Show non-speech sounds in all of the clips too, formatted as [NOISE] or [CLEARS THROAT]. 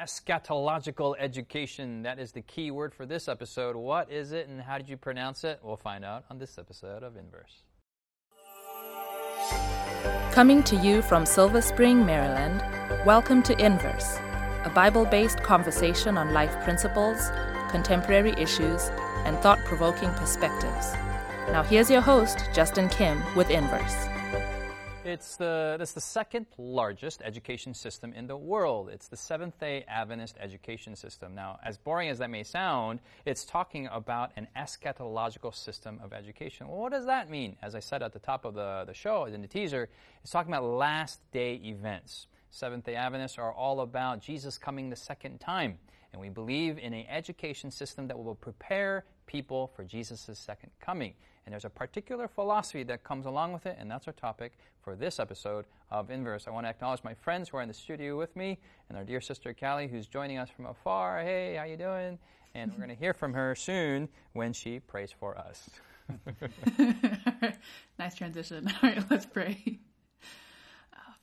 eschatological education. That is the key word for this episode. What is it and how did you pronounce it? We'll find out on this episode of Inverse. Coming to you from Silver Spring, Maryland, welcome to Inverse, a Bible based conversation on life principles, contemporary issues, and thought provoking perspectives. Now, here's your host, Justin Kim, with Inverse. It's the, it's the second largest education system in the world. It's the Seventh day Adventist education system. Now, as boring as that may sound, it's talking about an eschatological system of education. Well, what does that mean? As I said at the top of the, the show, in the teaser, it's talking about last day events. Seventh day Adventists are all about Jesus coming the second time. And we believe in an education system that will prepare people for Jesus' second coming. And there's a particular philosophy that comes along with it, and that's our topic for this episode of Inverse. I want to acknowledge my friends who are in the studio with me, and our dear sister Callie, who's joining us from afar. Hey, how you doing? And we're going to hear from her soon when she prays for us. [LAUGHS] nice transition. [LAUGHS] All right, let's pray.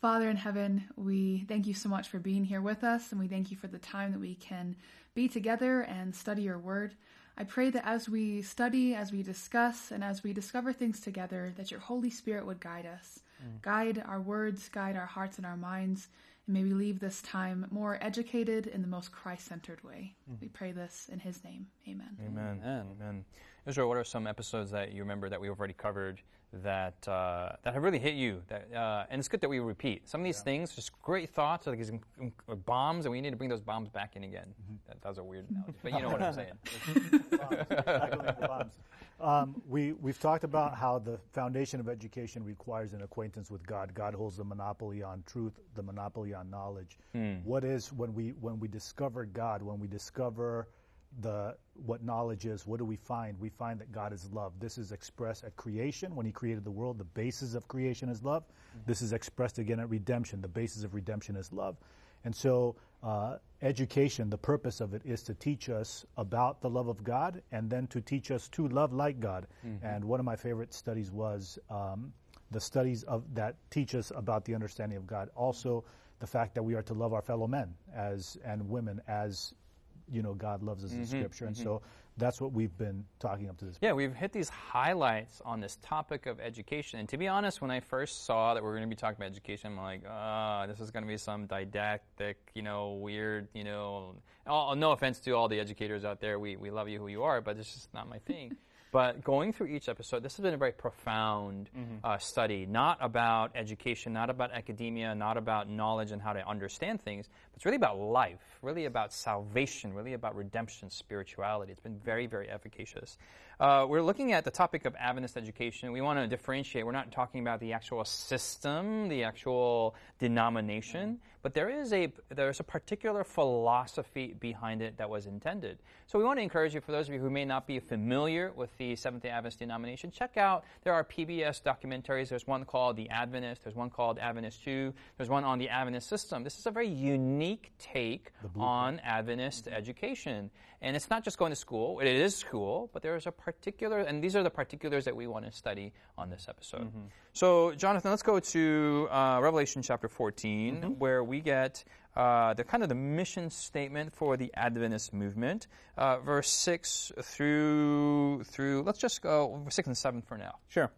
Father in heaven, we thank you so much for being here with us, and we thank you for the time that we can be together and study your word. I pray that as we study, as we discuss, and as we discover things together, that your Holy Spirit would guide us, mm. guide our words, guide our hearts and our minds, and may we leave this time more educated in the most Christ centered way. Mm. We pray this in His name. Amen. Amen. Amen. Amen. Israel, what are some episodes that you remember that we've already covered? That uh, that have really hit you. That uh, and it's good that we repeat some of these yeah. things. Just great thoughts, like these bombs, and we need to bring those bombs back in again. Mm-hmm. That, that, was a weird analogy, but you know what I'm saying. bombs. [LAUGHS] Um, we we've talked about how the foundation of education requires an acquaintance with God. God holds the monopoly on truth, the monopoly on knowledge. Mm. What is when we when we discover God, when we discover the what knowledge is, what do we find? We find that God is love. This is expressed at creation when He created the world. The basis of creation is love. Mm-hmm. This is expressed again at redemption. The basis of redemption is love. And so, uh, education, the purpose of it is to teach us about the love of God and then to teach us to love like God. Mm-hmm. And one of my favorite studies was um, the studies of that teach us about the understanding of God. Also, the fact that we are to love our fellow men as and women as you know God loves us mm-hmm, in Scripture, and mm-hmm. so that's what we've been talking up to this. Yeah, we've hit these highlights on this topic of education. And to be honest, when I first saw that we are going to be talking about education, I'm like, ah, oh, this is going to be some didactic, you know, weird, you know. All, no offense to all the educators out there, we we love you who you are, but it's just not my thing. But going through each episode, this has been a very profound mm-hmm. uh, study, not about education, not about academia, not about knowledge and how to understand things, but it's really about life, really about salvation, really about redemption, spirituality. It's been very, very efficacious. Uh, we're looking at the topic of Adventist education. We want to differentiate. We're not talking about the actual system, the actual denomination, but there is a there's a particular philosophy behind it that was intended. So we want to encourage you, for those of you who may not be familiar with the Seventh Day Adventist denomination, check out there are PBS documentaries. There's one called The Adventist. There's one called Adventist Two. There's one on the Adventist system. This is a very unique take on Adventist mm-hmm. education. And it's not just going to school. It is school, but there is a particular, and these are the particulars that we want to study on this episode. Mm-hmm. So, Jonathan, let's go to uh, Revelation chapter 14, mm-hmm. where we get uh, the kind of the mission statement for the Adventist movement, uh, verse six through through. Let's just go six and seven for now. Sure.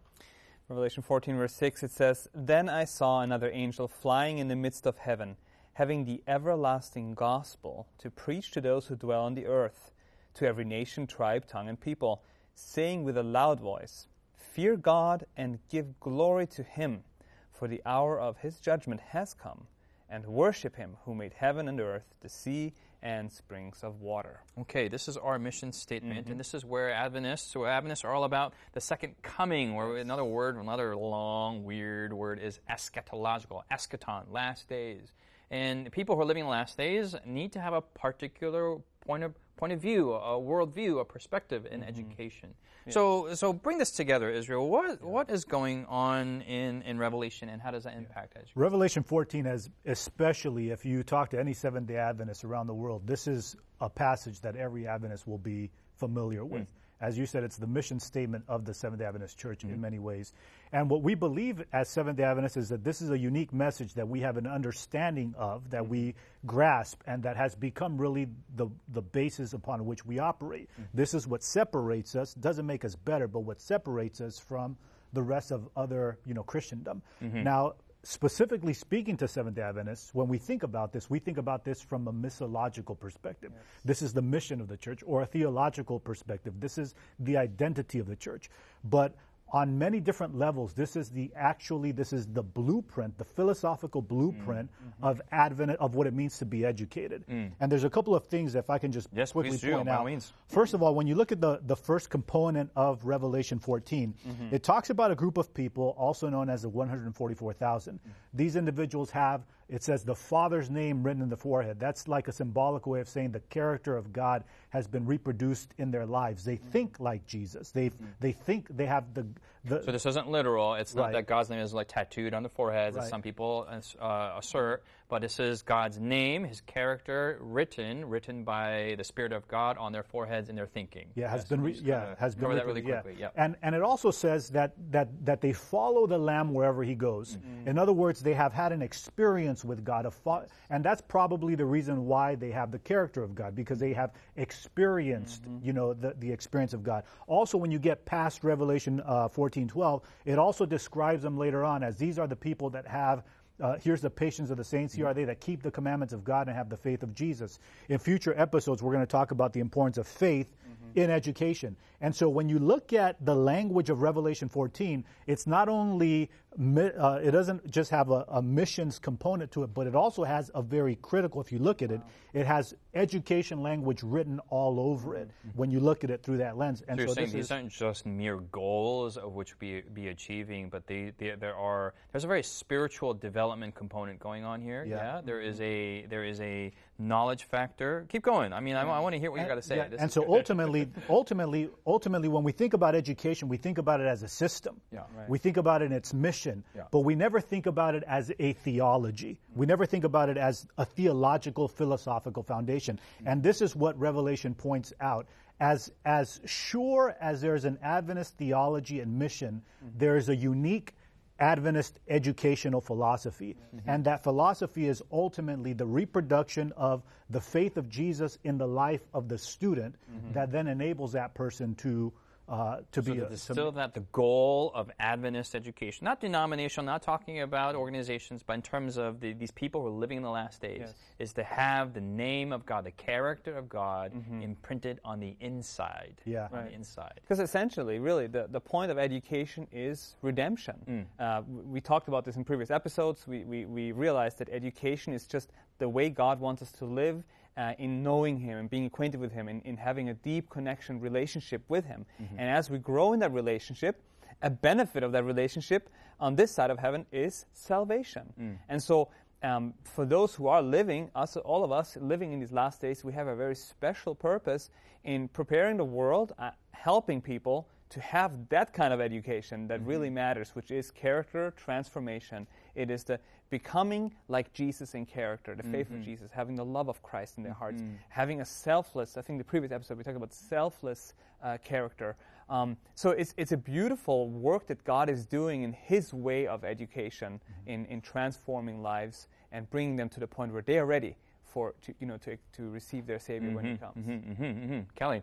Revelation 14, verse 6, it says, Then I saw another angel flying in the midst of heaven having the everlasting gospel to preach to those who dwell on the earth, to every nation, tribe, tongue, and people, saying with a loud voice, Fear God and give glory to him, for the hour of his judgment has come, and worship him who made heaven and earth, the sea, and springs of water. Okay, this is our mission statement, mm-hmm. and this is where Adventists, so Adventists are all about the second coming, or another word, another long, weird word is eschatological, eschaton, last days. And people who are living last days need to have a particular point of point of view, a worldview, a perspective in mm-hmm. education. Yes. So, so bring this together, Israel. What what is going on in, in Revelation, and how does that impact education? Revelation 14 has, especially if you talk to any Seventh Day Adventists around the world, this is a passage that every Adventist will be familiar with. Mm. As you said, it's the mission statement of the Seventh day Adventist Church in mm-hmm. many ways. And what we believe as Seventh day Adventists is that this is a unique message that we have an understanding of, that we mm-hmm. grasp, and that has become really the, the basis upon which we operate. Mm-hmm. This is what separates us, doesn't make us better, but what separates us from the rest of other, you know, Christendom. Now, specifically speaking to Seventh day Adventists, when we think about this, we think about this from a missiological perspective. This is the mission of the church, or a theological perspective. This is the identity of the church. But on many different levels, this is the actually this is the blueprint, the philosophical blueprint mm, mm-hmm. of Advent of what it means to be educated. Mm. And there's a couple of things, if I can just Yes, quickly do, point out. means. First of all, when you look at the, the first component of Revelation 14, mm-hmm. it talks about a group of people, also known as the 144,000. Mm. These individuals have, it says, the Father's name written in the forehead. That's like a symbolic way of saying the character of God has been reproduced in their lives. They think like Jesus. They they think they have the the. So this isn't literal. It's not Right. that God's name is like tattooed on the foreheads, as some people uh, assert. But this is God's name, His character, written, written by the Spirit of God on their foreheads in their thinking. Yeah, has Yes, been re- yeah has been cover that really quickly. Yeah. Yeah. And and it also says that that that they follow the Lamb wherever he goes. Mm-hmm. In other words, they have had an experience with God, a fo- and that's probably the reason why they have the character of God because they have experienced Mm-hmm. you know the the experience of God. Also, when you get past Revelation uh, fourteen twelve, it also describes them later on as these are the people that have. Uh, here's the patience of the saints. Here are they that keep the commandments of God and have the faith of Jesus. In future episodes, we're going to talk about the importance of faith in education. And so when you look at the language of Revelation 14, it's not only, uh, it doesn't just have a, a missions component to it, but it also has a very critical, if you look at it, it has education language written all over it when you look at it through that lens. And So you're saying this these is, aren't just mere goals of which we be achieving, but they, they there are there's a very spiritual development component going on here. Yeah. there is a there is a knowledge factor. Keep going. I mean, I, want to hear what you got to say. Yeah, and so good. ultimately, [LAUGHS] ultimately, ultimately, when we think about education, we think about it as a system. Yeah, right. We think about it in its mission, Yeah. but we never think about it as a theology. We never think about it as a theological, philosophical foundation. And this is what Revelation points out. As, as sure as there's an Adventist theology and mission, mm-hmm. there is a unique Adventist educational philosophy. Mm-hmm. And that philosophy is ultimately the reproduction of the faith of Jesus in the life of the student mm-hmm. that then enables that person to, uh, to So be that a, to- still that the goal of Adventist education, not denominational, not talking about organizations, but in terms of the, these people who are living in the last days, Yes. is to have the name of God, the character of God, imprinted on the inside. Yeah. on Right. the inside. Because essentially, really, the, the point of education is redemption. Uh, we talked about this in previous episodes. We, we, we realized that education is just the way God wants us to live uh, in knowing Him and being acquainted with Him, and in having a deep connection, relationship with Him. And as we grow in that relationship, a benefit of that relationship on this side of heaven is salvation. And so, um, for those who are living, us, all of us living in these last days, we have a very special purpose in preparing the world, uh, helping people to have that kind of education that really matters, which is character transformation. It is the becoming like Jesus in character, the faith of Jesus, having the love of Christ in their hearts, having a selfless, I think the previous episode we talked about selfless uh, character. Um, so it's, it's a beautiful work that God is doing in His way of education, in, in transforming lives and bringing them to the point where they are ready for to, you know to, to receive their Savior when He comes. Mm-hmm, mm-hmm. Callie.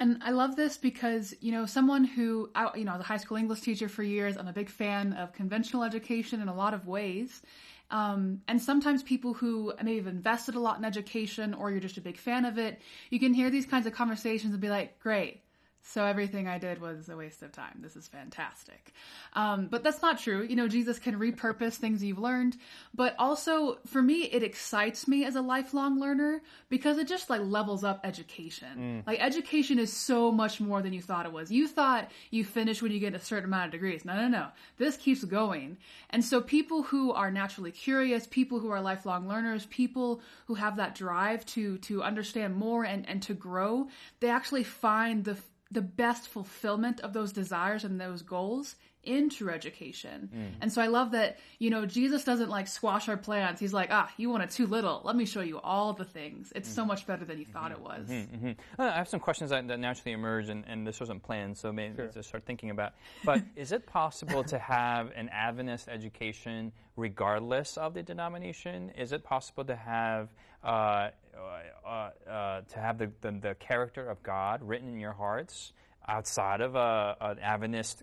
And I love this because, you know, someone who, I- you know, as a high school English teacher for years, I'm a big fan of conventional education in a lot of ways. Um, and sometimes people who maybe have invested a lot in education or you're just a big fan of it, you can hear these kinds of conversations and be like, great. So everything I did was a waste of time. This is fantastic. Um, but that's not true. You know, Jesus can repurpose things you've learned. But also, for me, it excites me as a lifelong learner because it just like levels up education. Like education is so much more than you thought it was. You thought you finish when you get a certain amount of degrees. No, no, no. This keeps going. And so people who are naturally curious, people who are lifelong learners, people who have that drive to to understand more and and to grow, they actually find the the best fulfillment of those desires and those goals in true education. And so I love that, you know, Jesus doesn't like squash our plans. He's like, ah, you wanted too little. Let me show you all the things. It's so much better than you thought it was. Mhm. Uh, I have some questions that, that naturally emerge, and, and this wasn't planned, so maybe to start thinking about. But [LAUGHS] is it possible to have an Adventist education regardless of the denomination? Is it possible to have uh, uh, uh, to have the, the, the character of God written in your hearts? Outside of a, an Adventist,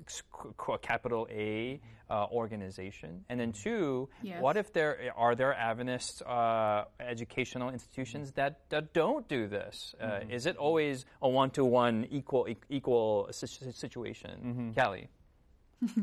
capital A uh, organization, and then two, Yes. what if there are there Adventist uh, educational institutions that, that don't do this? Uh, Is it always a one to one equal equal si- si- situation? Callie, [LAUGHS]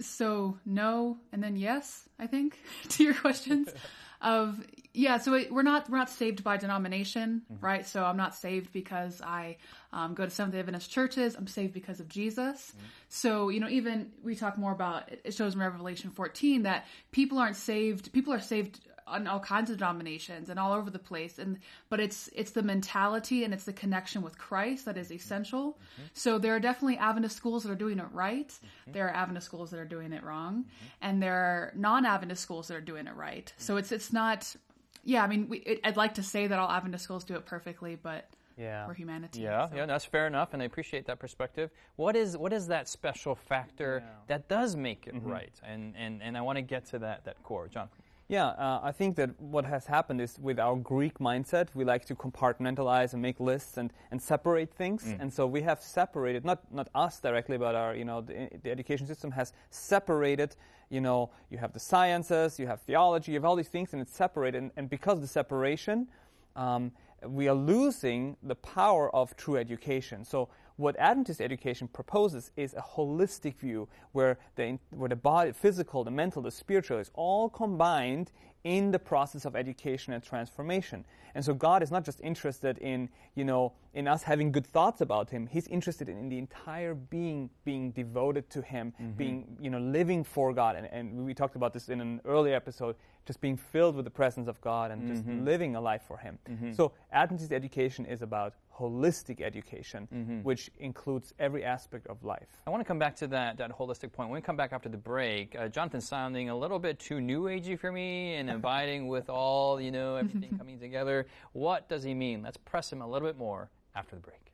so no and then yes i think [LAUGHS] to your questions [LAUGHS] of yeah so it, we're not we're not saved by denomination right? So i'm not saved because i um, go to seventh day adventist churches. I'm saved because of jesus. So you know even we talk more about it shows in revelation 14 that people aren't saved people are saved on all kinds of denominations and all over the place and but it's it's the mentality and it's the connection with Christ that is mm-hmm. essential. Mm-hmm. So there are definitely Adventist schools that are doing it right. Mm-hmm. There are Adventist schools that are doing it wrong, and there are non-Adventist schools that are doing it right. So it's it's not. Yeah, I mean, we, it, I'd like to say that all Adventist schools do it perfectly, but Yeah. we're humanity. yeah, so- yeah, that's fair enough, and I appreciate that perspective. What is what is that special factor that does make it right? And and and I want to get to that that core, John. Yeah, uh, I think that what has happened is with our Greek mindset, we like to compartmentalize and make lists and, and separate things. And so we have separated, not, not us directly, but our, you know, the, the education system has separated, you know, you have the sciences, you have theology, you have all these things, and it's separated. And, and because of the separation, um, we are losing the power of true education. So what Adventist education proposes is a holistic view where the, where the body, physical, the mental, the spiritual is all combined in the process of education and transformation. And so God is not just interested in, you know, in us having good thoughts about Him. He's interested in, in the entire being being devoted to Him, mm-hmm. being, you know, living for God. And, and we talked about this in an earlier episode, just being filled with the presence of God and just mm-hmm. living a life for Him. Mm-hmm. So Adventist education is about holistic education, which includes every aspect of life. I want to come back to that, that holistic point. When we come back after the break, uh, Jonathan's sounding a little bit too new agey for me and [LAUGHS] abiding with all, you know, everything [LAUGHS] coming together. What does he mean? Let's press him a little bit more after the break.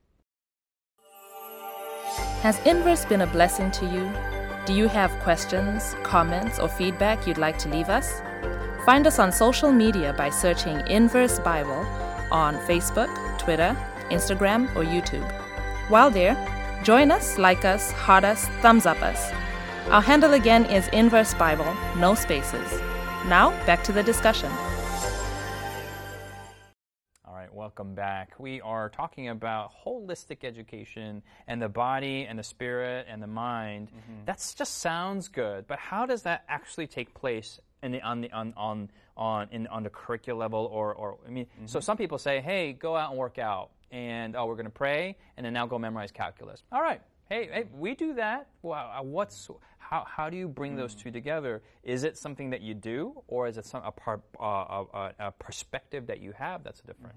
Has Inverse been a blessing to you? Do you have questions, comments, or feedback you'd like to leave us? Find us on social media by searching Inverse Bible on Facebook, Twitter, Instagram, or YouTube. While there, join us, like us, heart us, thumbs up us. Our handle again is Inverse Bible, no spaces. Now, back to the discussion. All right, welcome back. We are talking about holistic education and the body and the spirit and the mind. Mm-hmm. That just sounds good, but how does that actually take place in the, on the on on on in on the curricular level or or I mean, so mm-hmm. some people say, "Hey, go out and work out." And oh, we're going to pray, and then now go memorize calculus. All right, hey, hey, we do that. Well, uh, what's how, how do you bring those two together? Is it something that you do, or is it some a, part, uh, a, a, perspective that you have that's different?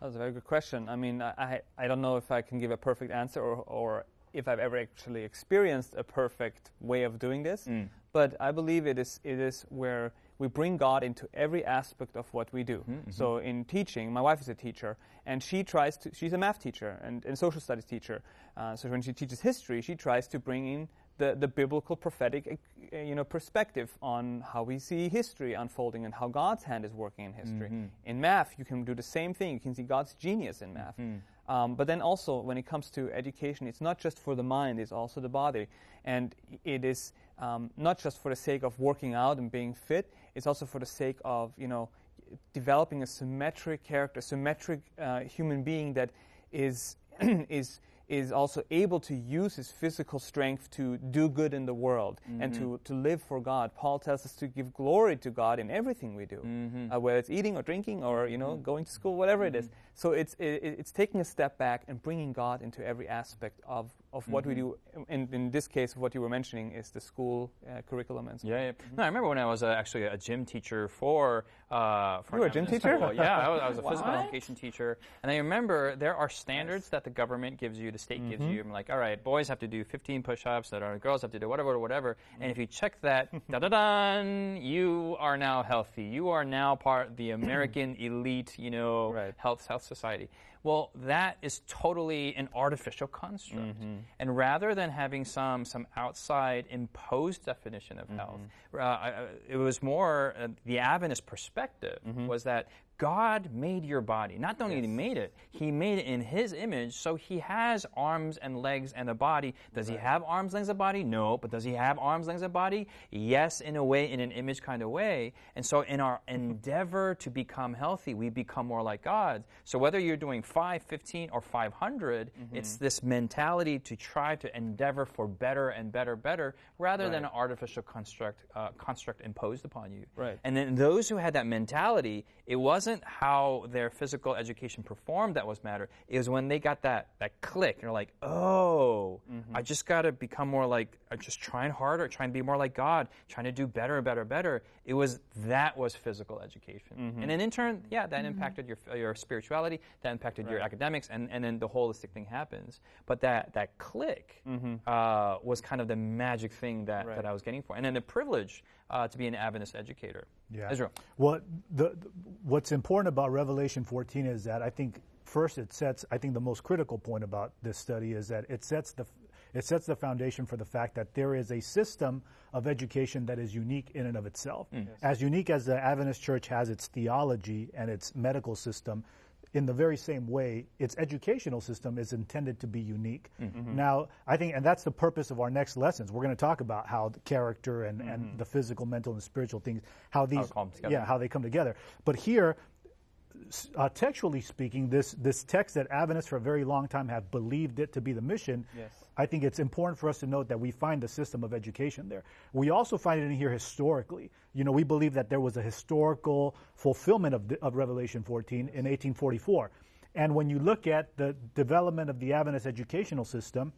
That was a very good question. I mean, I, I, I don't know if I can give a perfect answer or, or if I've ever actually experienced a perfect way of doing this, but I believe it is, it is where we bring God into every aspect of what we do. Mm-hmm, mm-hmm. So in teaching, my wife is a teacher, and she tries to, she's a math teacher and, and social studies teacher. Uh, so when she teaches history, she tries to bring in the, the biblical prophetic uh, you know, perspective on how we see history unfolding and how God's hand is working in history. Mm-hmm. In math, you can do the same thing. You can see God's genius in math. Um, but then also, when it comes to education, it's not just for the mind, it's also the body. And it is um, not just for the sake of working out and being fit, it's also for the sake of, you know, developing a symmetric character, symmetric uh, human being that is, [CLEARS THROAT] is, is also able to use his physical strength to do good in the world and to, mm-hmm. to live for God. Paul tells us to give glory to God in everything we do, mm-hmm. uh, whether it's eating or drinking or you know mm-hmm. going to school, whatever it is. So it's it, it's taking a step back and bringing God into every aspect of of what we do. In, in this case, what you were mentioning is the school uh, curriculum and so Yeah, yeah. No, I remember when I was uh, actually a gym teacher for. Uh, for You were a gym teacher? school. Yeah, I was, I was a physical [LAUGHS] education teacher, and I remember there are standards that the government gives you, the state gives Mm-hmm. you. I'm like, all right, boys have to do 15 push-ups, that are girls have to do whatever, whatever. And if you check that, da da da, you are now healthy. You are now part of the [CLEARS THROAT] American elite, you know, Right. health health society. Well, that is totally an artificial construct. And rather than having some some outside imposed definition of health, uh, it was more uh, the Adventist perspective was that God made your body. Not only did He made it, He made it in His image, so He has arms and legs and a body. Does He have arms, legs, and a body? No. But does He have arms, legs, and a body? Yes, in a way, in an image kind of way. And so, in our [LAUGHS] endeavor to become healthy, we become more like God. So, whether you're doing 5, 15, or 500, it's this mentality to try to endeavor for better and better, better, rather than an artificial construct, uh, construct imposed upon you. Right. And then those who had that mentality, it wasn't how their physical education performed that was matter. It was when they got that that click, and they're like, oh, mm-hmm. I just got to become more like, I'm just trying harder, trying to be more like God, trying to do better, better, better. It was that was physical education, mm-hmm. and then in turn, yeah, that mm-hmm. impacted your your spirituality, that impacted your academics, and, and then the holistic thing happens. But that that click uh, was kind of the magic thing that, that I was getting for, and then the privilege uh, to be an Adventist educator. Yeah. Israel. Well, the, the- what's important about Revelation 14 is that I think first it sets. I think the most critical point about this study is that it sets the it sets the foundation for the fact that there is a system of education that is unique in and of itself. As unique as the Adventist Church has its theology and its medical system, in the very same way, its educational system is intended to be unique. Now, I think, and that's the purpose of our next lessons. We're going to talk about how the character and, and the physical, mental, and spiritual things, how these, together. yeah, how they come together. But here, uh, textually speaking, this this text that Adventists for a very long time have believed it to be the mission. Yes. I think it's important for us to note that we find the system of education there. We also find it in here historically. You know, we believe that there was a historical fulfillment of, the, of Revelation 14 in 1844. And when you look at the development of the Adventist educational system,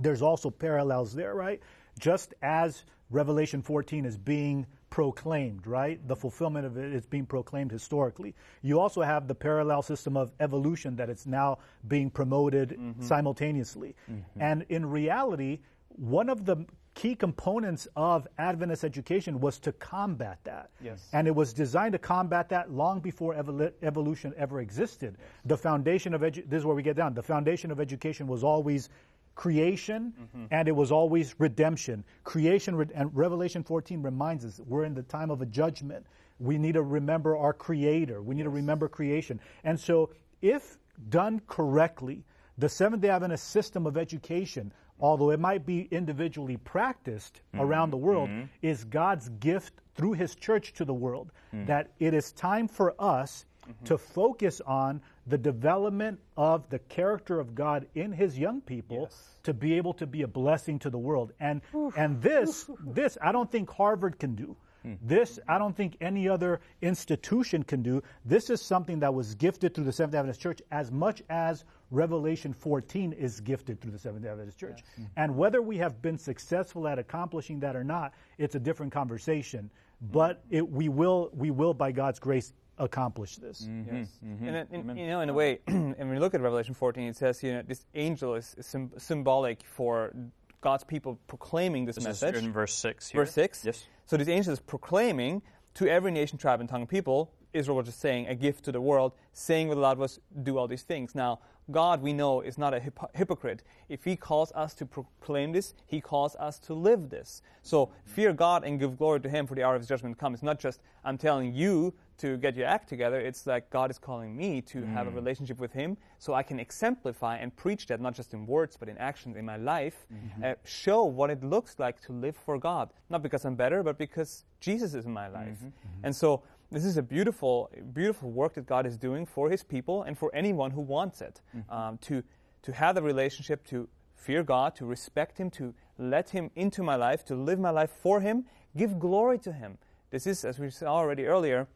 there's also parallels there, right? Just as Revelation 14 is being proclaimed, right? The fulfillment of it is being proclaimed historically. You also have the parallel system of evolution that it's now being promoted mm-hmm. simultaneously. Mm-hmm. And in reality, one of the key components of Adventist education was to combat that. Yes. And it was designed to combat that long before evolu- evolution ever existed. The foundation of edu- this is where we get down. The foundation of education was always creation mm-hmm. and it was always redemption. Creation re- and Revelation 14 reminds us we're in the time of a judgment. We need to remember our creator. We need to remember creation. And so if done correctly, the Seventh-day Adventist system of education, although it might be individually practiced mm-hmm. around the world, mm-hmm. is God's gift through His church to the world. Mm. That it is time for us to focus on the development of the character of God in His young people to be able to be a blessing to the world. And and this [LAUGHS] this I don't think Harvard can do. Hmm. This, I don't think any other institution can do. This is something that was gifted through the Seventh Adventist Church as much as Revelation 14 is gifted through the Seventh Adventist Church. Hmm. And whether we have been successful at accomplishing that or not, it's a different conversation. Hmm. But it, we will, we will, by God's grace, accomplish this. Mm-hmm, yes. Mm-hmm. And then, in, you know, in a way, and [CLEARS THROAT] when you look at Revelation 14, it says, you know, this angel is sym- symbolic for God's people proclaiming this, This message. is in verse 6 here. Verse 6. Yes. So this angel is proclaiming to every nation, tribe, and tongue of people, Israel was just saying, a gift to the world, saying with a loud voice, do all these things. Now, God, we know, is not a hypo- hypocrite. If He calls us to proclaim this, He calls us to live this. So fear God and give glory to Him for the hour of His judgment come. It's not just, I'm telling you to get your act together. It's like God is calling me to have a mm. relationship with Him so I can exemplify and preach that, not just in words, but in actions in my life. Mm-hmm. Uh, show what it looks like to live for God. Not because I'm better, but because Jesus is in my life. Mm-hmm. Mm-hmm. And so, this is a beautiful, beautiful work that God is doing for His people and for anyone who wants it. Um, to to have the relationship, to fear God, to respect Him, to let Him into my life, to live my life for Him, give glory to Him. This is, as we saw already earlier,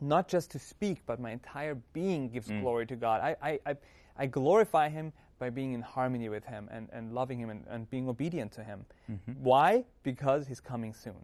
not just to speak, but my entire being gives mm. glory to God. I, I, I, I glorify Him by being in harmony with Him and, and loving Him and, and being obedient to Him. Mm-hmm. Why? Because He's coming soon.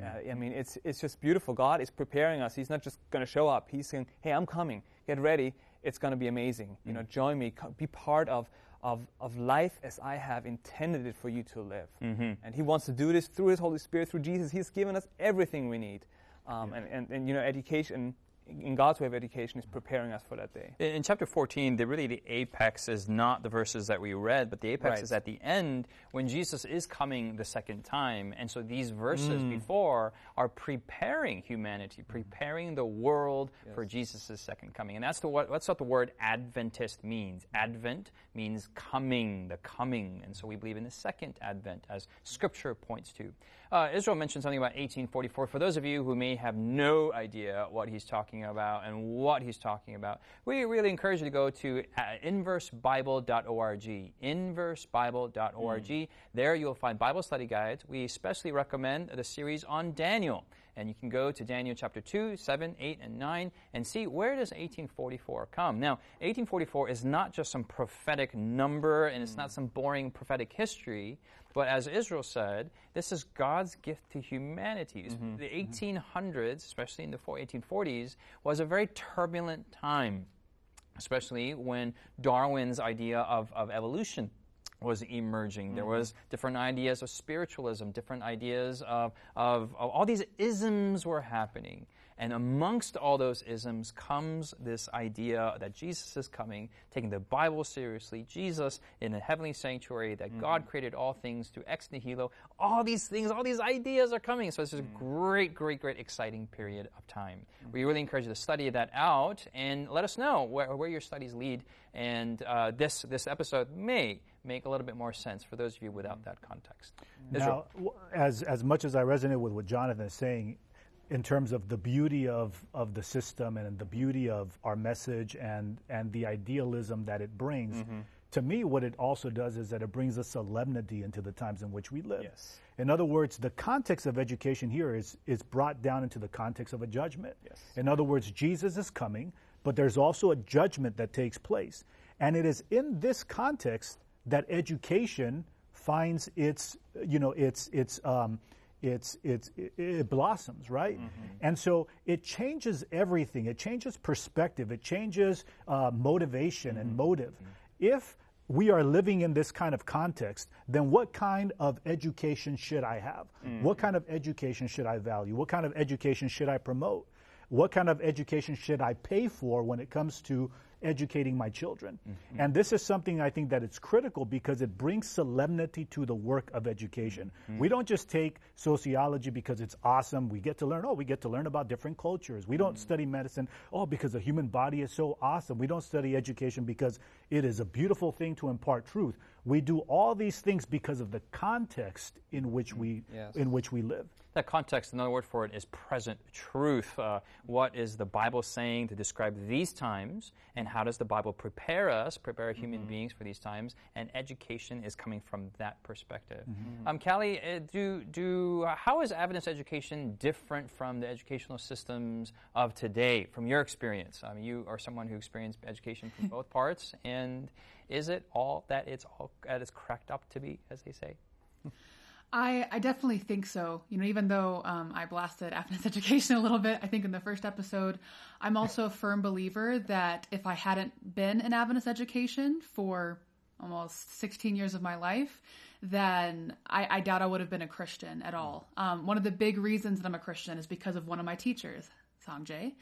Uh, I mean, it's, it's just beautiful. God is preparing us. He's not just going to show up. He's saying, hey, I'm coming. Get ready. It's going to be amazing. You know, mm. join me. Co- Be part of, of, of life as I have intended it for you to live. Mm-hmm. And He wants to do this through His Holy Spirit, through Jesus. He's given us everything we need. Um, and, and, and, you know, education, in God's way of education, is preparing us for that day. In, in chapter 14, the, really the apex is not the verses that we read, but the apex Right. is at the end when Jesus is coming the second time. And so these verses Mm. before are preparing humanity, preparing the world for Jesus' second coming. And that's, the, what, that's what the word Adventist means. Advent means coming, the coming. And so we believe in the second Advent, as Scripture points to. Uh, Israel mentioned something about 1844. For those of you who may have no idea what he's talking about and what he's talking about, we really encourage you to go to uh, inversebible.org. Inversebible.org. There you'll find Bible study guides. We especially recommend the series on Daniel. And you can go to Daniel chapter 2, 7, 8, and 9 and see where does 1844 come. Now, 1844 is not just some prophetic number and it's not some boring prophetic history, but as Israel said, this is God's gift to humanity. Mm-hmm. The mm-hmm. 1800s, especially in the 1840s, was a very turbulent time especially when Darwin's idea of, of evolution was emerging. There mm-hmm. was different ideas of spiritualism, different ideas of, of, of all these isms were happening. And amongst all those isms comes this idea that Jesus is coming, taking the Bible seriously, Jesus in a heavenly sanctuary, that mm-hmm. God created all things through ex nihilo. All these things, all these ideas are coming. So it's a mm. great, great, great, exciting period of time. Mm-hmm. We really encourage you to study that out and let us know where, where your studies lead. And uh, this, this episode may make a little bit more sense for those of you without mm. that context. Now, as as much as I resonate with what Jonathan is saying, in terms of the beauty of, of the system and the beauty of our message and and the idealism that it brings, Mm-hmm. to me, what it also does is that it brings a solemnity into the times in which we live. Yes. In other words, the context of education here is is brought down into the context of a judgment. Yes. In other words, Jesus is coming, but there's also a judgment that takes place, and it is in this context that education finds its you know its its um, it's it's it, it blossoms right? Mm-hmm. And so it changes everything. It changes perspective. It changes uh, motivation and mm-hmm. motive. Mm-hmm. If we are living in this kind of context, then what kind of education should I have? What kind of education should I value? What kind of education should I promote? What kind of education should I pay for when it comes to educating my children? Mm-hmm. And this is something I think that it's critical because it brings solemnity to the work of education. Mm-hmm. We don't just take sociology because it's awesome. We get to learn, oh, we get to learn about different cultures. We don't mm-hmm. study medicine, oh, because the human body is so awesome. We don't study education because it is a beautiful thing to impart truth. We do all these things because of the context in which we Yes. in which we live. That context, another word for it is present truth. Uh, what is the Bible saying to describe these times, and how does the Bible prepare us, prepare human beings for these times? And education is coming from that perspective. Um, Callie, uh, do do uh, how is Adventist education different from the educational systems of today? From your experience, I mean, you are someone who experienced education from [LAUGHS] both parts, and is it all that it's all that it's cracked up to be, as they say? I, I definitely think so. You know, even though um, I blasted Adventist [LAUGHS] education a little bit, I think in the first episode, I'm also a firm believer that if I hadn't been in Adventist education for almost 16 years of my life, then I, I doubt I would have been a Christian at all. Um, one of the big reasons that I'm a Christian is because of one of my teachers, Sanjay.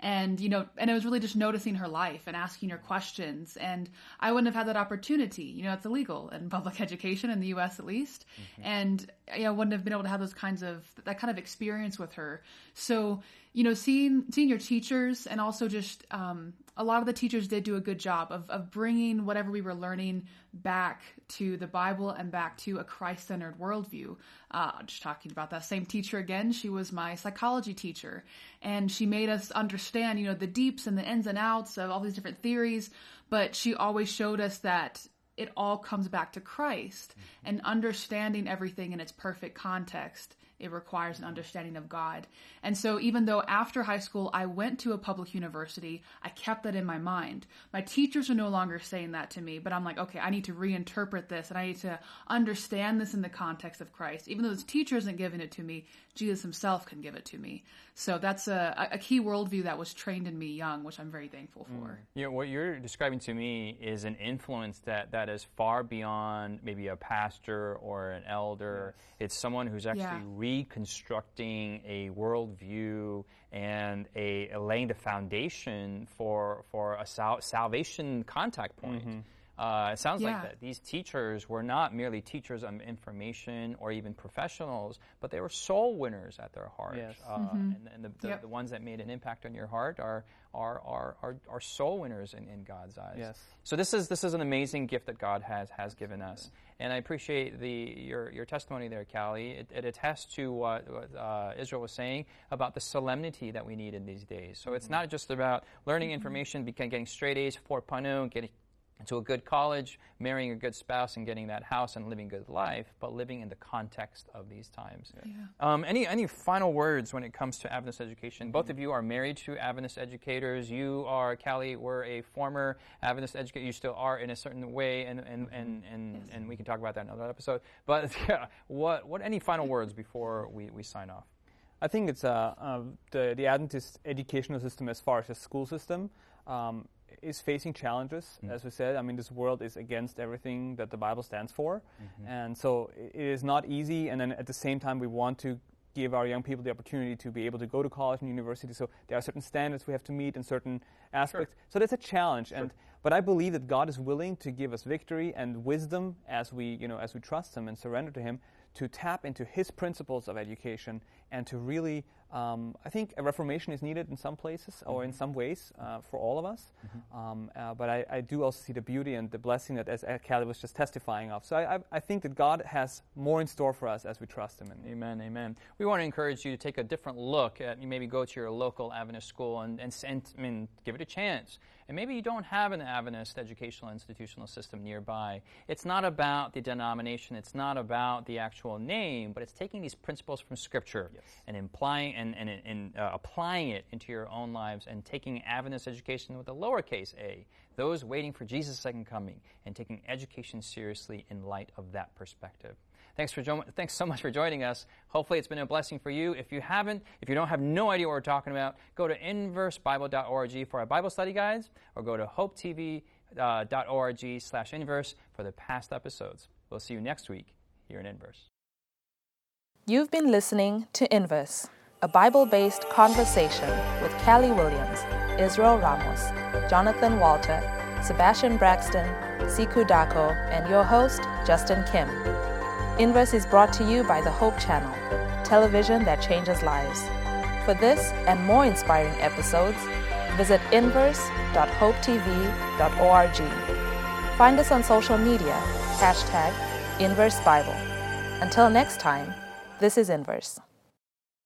And, you know, and it was really just noticing her life and asking her questions. And I wouldn't have had that opportunity. You know, it's illegal in [LAUGHS] public education in the U.S. at least. Mm-hmm. And, you know, I wouldn't have been able to have those kinds of, that kind of experience with her. So, you know, seeing, seeing your teachers and also just, um, a lot of the teachers did do a good job of, of bringing whatever we were learning back to the Bible and back to a Christ centered worldview. Uh, just talking about that same teacher again, she was my psychology teacher, and she made us understand, you know, the deeps and the ins and outs of all these different theories, but she always showed us that it all comes back to Christ and understanding everything in its perfect context it requires an understanding of God. And so, even though after high school I went to a public university, I kept that in my mind. My teachers are no longer saying that to me, but I'm like, okay, I need to reinterpret this and I need to understand this in the context of Christ. Even though this teacher isn't giving it to me, Jesus himself can give it to me. So, that's a, a key worldview that was trained in me young, which I'm very thankful for. Mm. You know, what you're describing to me is an influence that, that is far beyond maybe a pastor or an elder. Yes. It's someone who's actually yeah. Reconstructing a worldview and a, a, laying the foundation for for a sal- salvation contact point. Mm-hmm. Uh, it sounds yeah. like that. These teachers were not merely teachers of information or even professionals, but they were soul winners at their heart. Yes. Uh, mm-hmm. And, and the, the, yep. the, ones that made an impact on your heart are are are, are, are soul winners in, in God's eyes. Yes. So this is this is an amazing gift that God has has given us, and I appreciate the your your testimony there, Callie. It, it attests to what, what uh, Israel was saying about the solemnity that we need in these days. So mm-hmm. it's not just about learning mm-hmm. information, getting straight A's, 4.0, getting to a good college, marrying a good spouse, and getting that house and living a good life, but living in the context of these times. Yeah. Um, any any final words when it comes to Adventist education? Both of you are married to Adventist educators. You are Callie. Were a former Adventist educator. You still are in a certain way, and and and and, yes. and we can talk about that in another episode. But [LAUGHS] yeah, what what any final words before we, we sign off? I think it's uh, uh, the the Adventist educational system as far as the school system. Um, is facing challenges, mm. as we said. I mean, this world is against everything that the Bible stands for. Mm-hmm. And so it is not easy. And then at the same time, we want to give our young people the opportunity to be able to go to college and university. So there are certain standards we have to meet in certain aspects. Sure. So that's a challenge. Sure. And but I believe that God is willing to give us victory and wisdom as we, you know, as we trust Him and surrender to Him to tap into His principles of education and to really um, I think a reformation is needed in some places mm-hmm. or in mm-hmm. some ways uh, for all of us. Mm-hmm. Um, uh, but I, I, do also see the beauty and the blessing that, as Callie was just testifying of. So I, I, I, think that God has more in store for us as we trust Him. amen, amen. We want to encourage you to take a different look at maybe go to your local Adventist school and, and, and I mean, give it a chance. And maybe you don't have an Adventist educational institutional system nearby. It's not about the denomination, it's not about the actual name, but it's taking these principles from Scripture yes. and implying and, and, and uh, applying it into your own lives and taking Adventist education with a lowercase a, those waiting for Jesus' second coming, and taking education seriously in light of that perspective. Thanks for jo- thanks so much for joining us. Hopefully, it's been a blessing for you. If you haven't, if you don't have no idea what we're talking about, go to inversebible.org for our Bible study guides, or go to hopetv.org uh, slash inverse for the past episodes. We'll see you next week here in Inverse. You've been listening to Inverse, a Bible-based conversation with Callie Williams, Israel Ramos, Jonathan Walter, Sebastian Braxton, Siku Dako, and your host, Justin Kim. Inverse is brought to you by the Hope Channel, television that changes lives. For this and more inspiring episodes, visit inverse.hopetv.org. Find us on social media, hashtag Inverse Bible. Until next time, this is Inverse.